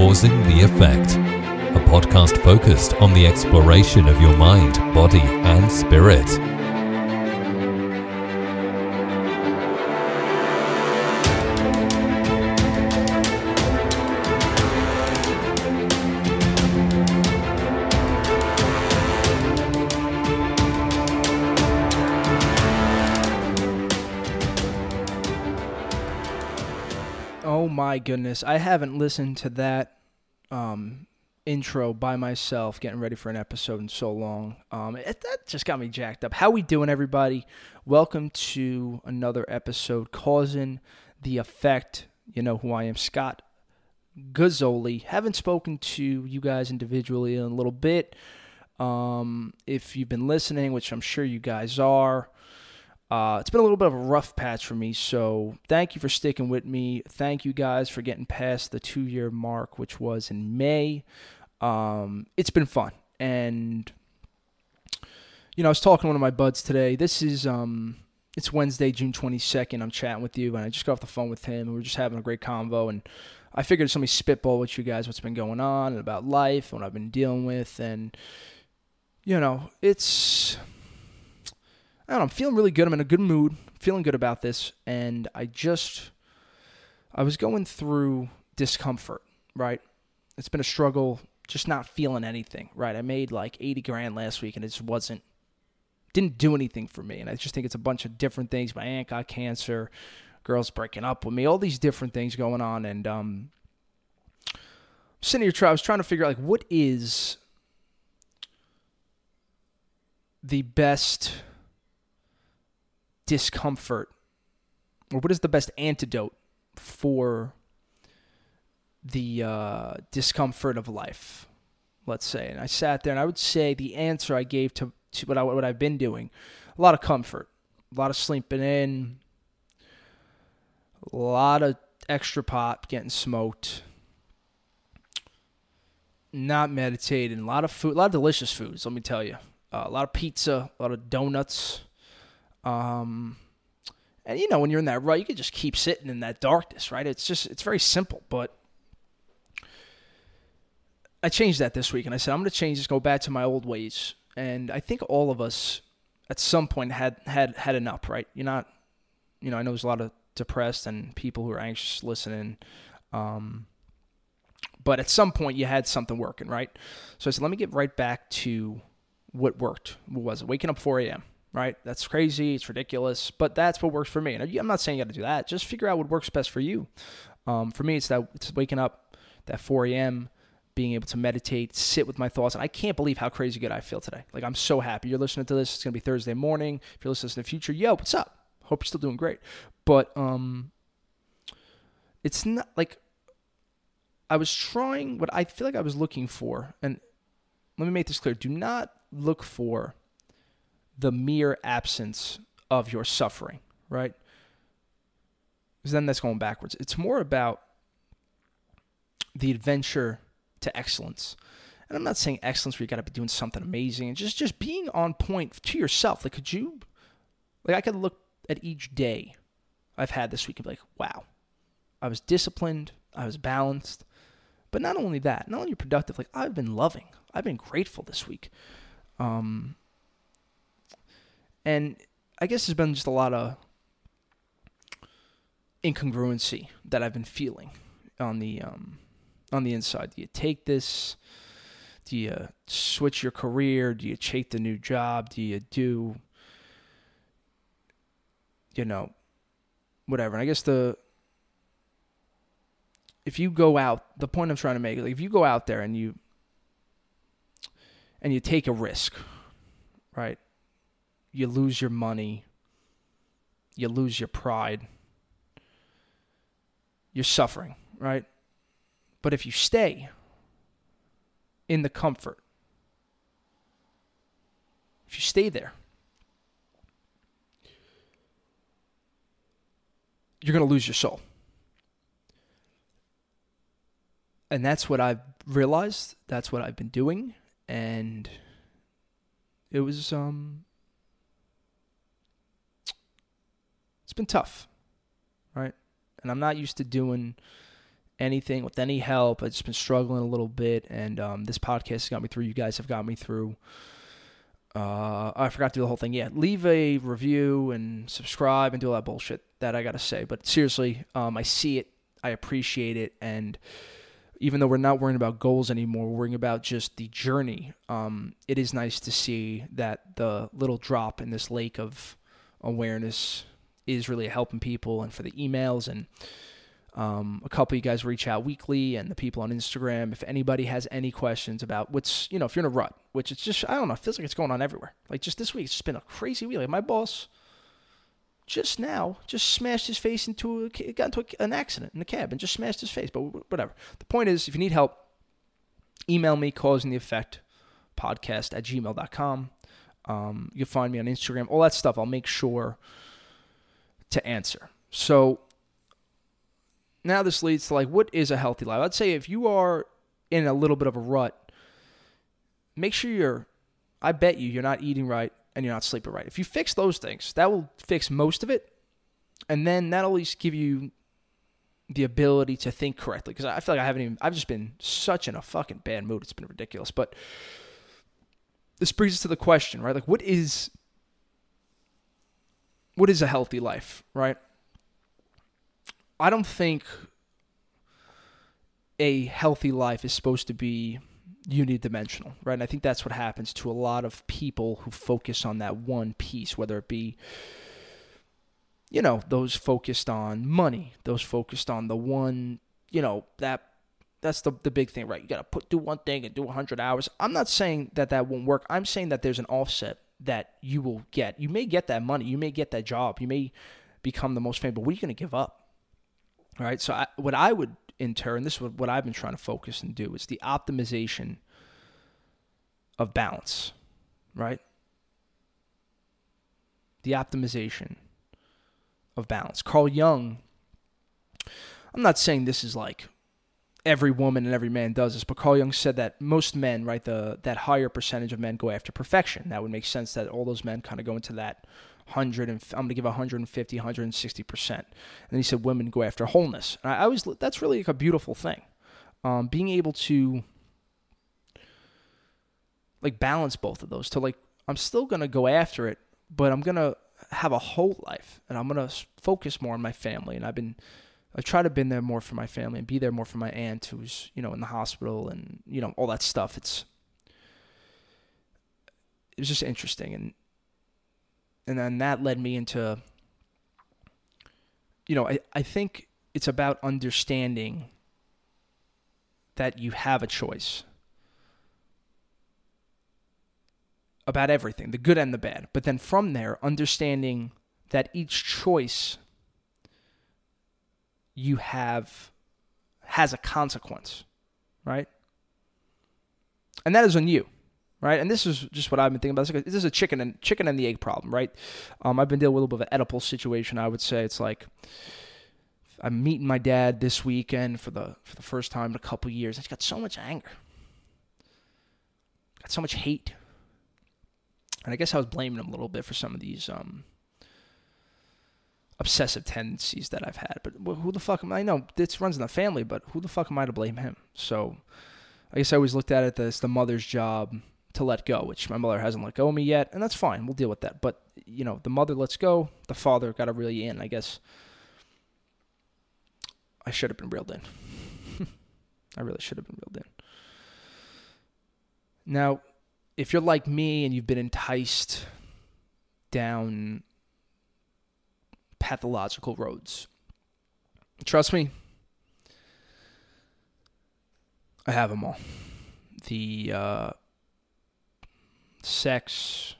Causing the Effect, a podcast focused on the exploration of your mind, body, and spirit. Oh my goodness, I haven't listened to that um, intro by myself, getting ready for an episode in so long. Um, it, that just got me jacked up. How we doing, everybody? Welcome to another episode, causing the effect. You know who I am, Scott Gazzoli. Haven't spoken to you guys individually in a little bit. Um, if you've been listening, which I'm sure you guys are. Uh, it's been a little bit of a rough patch for me, so thank you for sticking with me. Thank you guys for getting past the two year mark, which was in May. Um, it's been fun, and you know, I was talking to one of my buds today. This is um, it's Wednesday, June twenty second. I'm chatting with you, and I just got off the phone with him, and we are just having a great convo. And I figured somebody spitball with you guys what's been going on and about life and what I've been dealing with, and you know, it's I don't know, I'm feeling really good. I'm in a good mood, feeling good about this. And I just, I was going through discomfort, right? It's been a struggle just not feeling anything, right? I made like 80 grand last week and it just wasn't, didn't do anything for me. And I just think it's a bunch of different things. My aunt got cancer, girls breaking up with me, all these different things going on. And, um, sitting here, I was trying to figure out like what is the best discomfort or what is the best antidote for the uh, discomfort of life let's say? And i sat there and i would say the answer i gave to, to what, I, what i've been doing a lot of comfort a lot of sleeping in a lot of extra pot getting smoked not meditating a lot of food a lot of delicious foods let me tell you. Uh, a lot of pizza a lot of donuts um, and you know, when you're in that rut, you can just keep sitting in that darkness, right? It's just, it's very simple. But I changed that this week and I said, I'm going to change this, go back to my old ways. And I think all of us at some point had, had, had enough, right? You're not, you know, I know there's a lot of depressed and people who are anxious listening. Um, but at some point you had something working, right? So I said, let me get right back to what worked. What was it? Waking up 4 a.m right? That's crazy. It's ridiculous, but that's what works for me. And I'm not saying you got to do that. Just figure out what works best for you. Um, for me, it's that it's waking up that 4 a.m., being able to meditate, sit with my thoughts, and I can't believe how crazy good I feel today. Like I'm so happy. You're listening to this. It's gonna be Thursday morning. If you're listening to the future, yo, what's up? Hope you're still doing great. But um, it's not like I was trying what I feel like I was looking for, and let me make this clear: do not look for the mere absence of your suffering, right? Because then that's going backwards. It's more about the adventure to excellence. And I'm not saying excellence where you got to be doing something amazing and just just being on point to yourself. Like, could you, like, I could look at each day I've had this week and be like, wow, I was disciplined, I was balanced. But not only that, not only productive, like, I've been loving, I've been grateful this week. Um, and I guess there's been just a lot of incongruency that I've been feeling on the um, on the inside. Do you take this? Do you switch your career? Do you take the new job? Do you do you know whatever? And I guess the if you go out, the point I'm trying to make is like if you go out there and you and you take a risk, right? You lose your money, you lose your pride, you're suffering, right? But if you stay in the comfort, if you stay there, you're going to lose your soul. And that's what I've realized. That's what I've been doing. And it was um it's been tough, right? And I'm not used to doing anything, with any help. I've just been struggling a little bit, and um, this podcast has got me through. You guys have got me through. Uh, I forgot to do the whole thing. Yeah, leave a review and subscribe and do all that bullshit that I gotta say. But seriously, um, I see it, I appreciate it, and even though we're not worrying about goals anymore, we're worrying about just the journey. Um, it is nice to see that the little drop in this lake of awareness is really helping people, and for the emails and um, a couple of you guys reach out weekly, and the people on Instagram. If anybody has any questions about what's, you know, if you're in a rut, which it's just, I don't know, it feels like it's going on everywhere. Like just this week, it's just been a crazy week. Like my boss just now just smashed his face into a, got into a, an accident in the cab and just smashed his face. But whatever. The point is, if you need help, email me, causing the effect podcast at gmail.com. Um, you can find me on Instagram, all that stuff. I'll make sure to answer. So now this leads to like what is a healthy life? I'd say if you are in a little bit of a rut, make sure you're I bet you you're not eating right and you're not sleeping right. If you fix those things, that will fix most of it. And then that'll at least give you the ability to think correctly. Because I feel like I haven't even I've just been such in a fucking bad mood. It's been ridiculous. But this brings us to the question, right? Like what is what is a healthy life, right? I don't think a healthy life is supposed to be unidimensional, right? And I think that's what happens to a lot of people who focus on that one piece, whether it be, you know, those focused on money, those focused on the one, you know, that that's the the big thing, right? You got to put do one thing and do 100 hours. I'm not saying that that won't work. I'm saying that there's an offset that you will get. You may get that money, you may get that job, you may become the most famous, but what are you going to give up? All right. So I, what I would in turn, this is what, what I've been trying to focus and do is the optimization of balance, right? The optimization of balance. Carl Jung, I'm not saying this is like every woman and every man does this, but Carl Jung said that most men, right, the that higher percentage of men go after perfection. That would make sense that all those men kind of go into that 100 and I'm going to give 150, 160 percent. And he said women go after wholeness. And I, was that's really like a beautiful thing, um, being able to like balance both of those. To like I'm still going to go after it, but I'm going to have a whole life, and I'm going to focus more on my family. And I've been I try to been there more for my family and be there more for my aunt who's you know in the hospital and you know all that stuff. It's it was just interesting and and then that led me into you know I, I think it's about understanding that you have a choice about everything the good and the bad but then from there understanding that each choice you have has a consequence right and that is on you right? And this is just what I've been thinking about. This is a chicken and chicken and the egg problem, right? Um, I've been dealing with a little bit of an Oedipal situation. I would say it's like I'm meeting my dad this weekend for the for the first time in a couple years. I just got so much anger, got so much hate, and I guess I was blaming him a little bit for some of these um, obsessive tendencies that I've had. But who the fuck am I? I know this runs in the family, but who the fuck am I to blame him? So. I guess I always looked at it as the mother's job to let go, which my mother hasn't let go of me yet, and that's fine. We'll deal with that. But you know, the mother lets go, the father got to you in. I guess I should have been reeled in. I really should have been reeled in. Now, if you're like me and you've been enticed down pathological roads, trust me, I have them all. The uh, sex,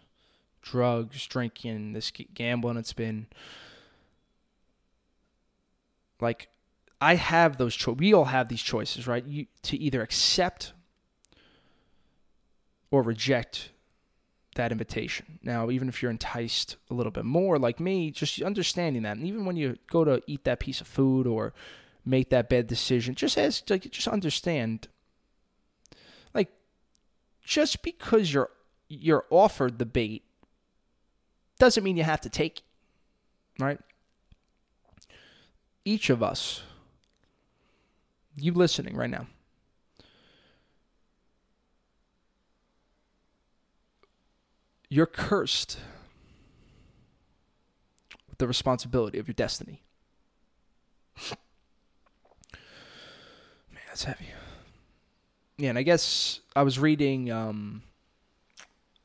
drugs, drinking, this gambling. It's been like I have those cho- we all have these choices, right? You to either accept or reject that invitation. Now, even if you're enticed a little bit more like me, just understanding that and even when you go to eat that piece of food or make that bad decision, just as like just understand like just because you're you're offered the bait doesn't mean you have to take it, right? Each of us You listening right now. You're cursed with the responsibility of your destiny. Man, that's heavy. Yeah, and I guess I was reading. Um,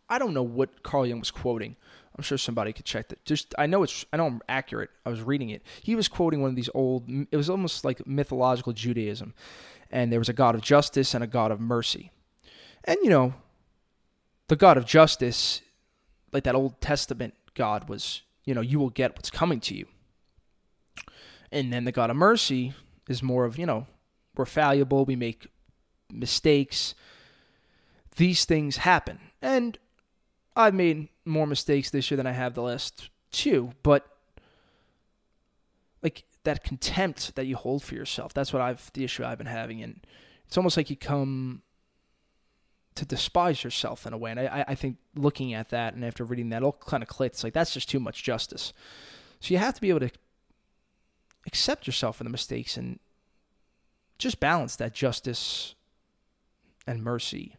I don't know what Carl Jung was quoting. I'm sure somebody could check that. Just I know it's I know I'm accurate. I was reading it. He was quoting one of these old. It was almost like mythological Judaism, and there was a God of justice and a God of mercy, and you know, the God of justice, like that Old Testament God was, you know, you will get what's coming to you, and then the God of mercy is more of you know, we're fallible, we make mistakes. These things happen, and I've made more mistakes this year than I have the last two, but like that contempt that you hold for yourself, that's what I've the issue I've been having, and it's almost like you come to despise yourself in a way. And I, I think looking at that and after reading that, all kind of clicks. Like that's just too much justice. So you have to be able to accept yourself for the mistakes and just balance that justice and mercy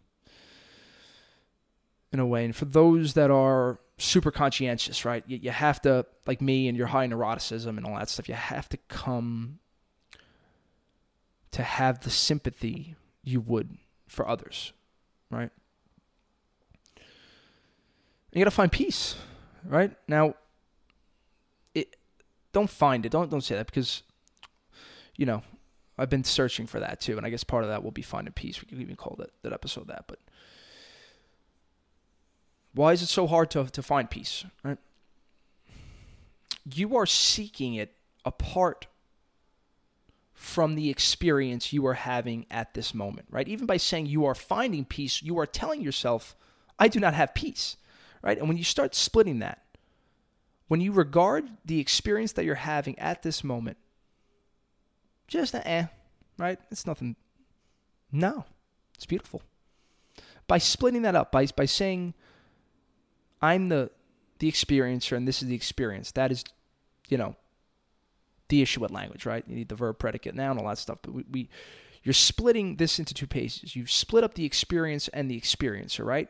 in a way. And for those that are super conscientious, right, you, you have to, like me and your high neuroticism and all that stuff, you have to come to have the sympathy you would for others, right? You got to find peace, right? Now, it don't find it. Don't don't say that because you know I've been searching for that too, and I guess part of that will be finding peace. We could even call that that episode that. But why is it so hard to to find peace? Right? You are seeking it apart from the experience you are having at this moment, right? Even by saying you are finding peace, you are telling yourself, I do not have peace, right? And when you start splitting that, when you regard the experience that you're having at this moment just a eh, right? It's nothing. No, it's beautiful. By splitting that up, by by saying, I'm the the experiencer and this is the experience. That is, you know, the issue with language, right? You need the verb, predicate, noun, all that stuff. But we, we you're splitting this into two pieces. You've split up the experience and the experiencer, right?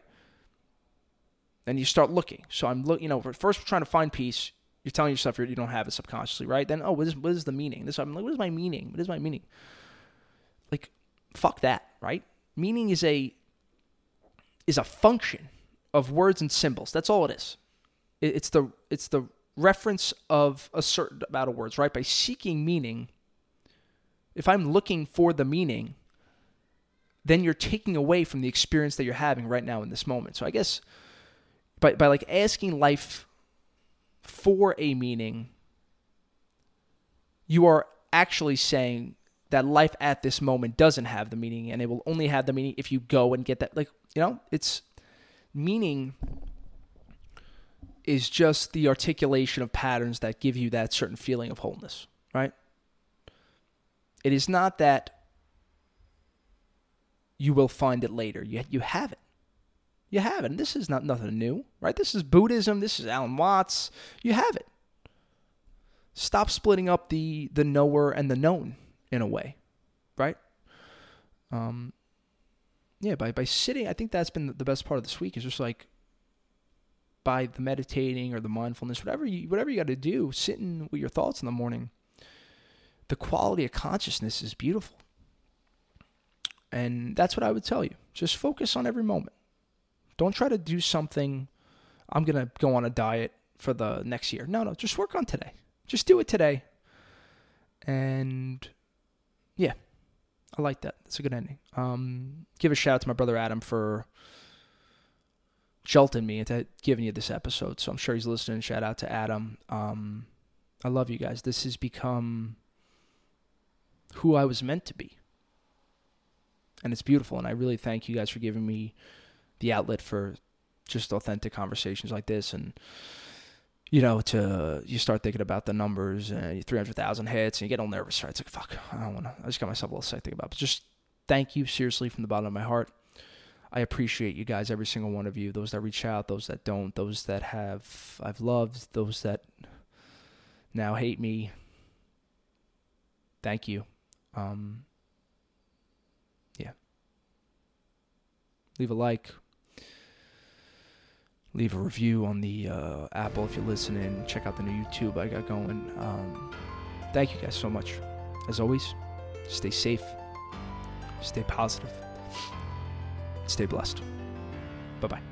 And you start looking. So I'm looking, you know, first we're trying to find peace. You're telling yourself you don't have it subconsciously, right? Then, oh, what is, what is the meaning? This I'm like, what is my meaning? What is my meaning? Like, fuck that, right? Meaning is a is a function of words and symbols. That's all it is. It's the it's the reference of a certain amount of words, right? By seeking meaning, if I'm looking for the meaning, then you're taking away from the experience that you're having right now in this moment. So I guess by by like asking life for a meaning, you are actually saying that life at this moment doesn't have the meaning and it will only have the meaning if you go and get that like you know it's meaning is just the articulation of patterns that give you that certain feeling of wholeness right it is not that you will find it later you, you have it you have it. And this is not nothing new, right? This is Buddhism. This is Alan Watts. You have it. Stop splitting up the the knower and the known in a way, right? Um, yeah, by by sitting, I think that's been the best part of this week. Is just like by the meditating or the mindfulness, whatever you whatever you got to do, sitting with your thoughts in the morning. The quality of consciousness is beautiful. And that's what I would tell you. Just focus on every moment. Don't try to do something. I'm gonna go on a diet for the next year. No, no, just work on today. Just do it today. And yeah, I like that. That's a good ending. Um, give a shout out to my brother Adam for jolting me into giving you this episode. So I'm sure he's listening. Shout out to Adam. Um, I love you guys. This has become who I was meant to be. And it's beautiful. And I really thank you guys for giving me the outlet for just authentic conversations like this and you know to you start thinking about the numbers and 300,000 hits and you get all nervous right it's like fuck I don't want to I just got myself a little sick thinking about it. but just thank you seriously from the bottom of my heart I appreciate you guys every single one of you those that reach out those that don't those that have I've loved those that now hate me thank you um yeah. Leave a like. Leave a review on the uh, Apple if you're listening. Check out the new YouTube I got going. Um, thank you guys so much. As always, stay safe, stay positive, stay blessed. Bye bye.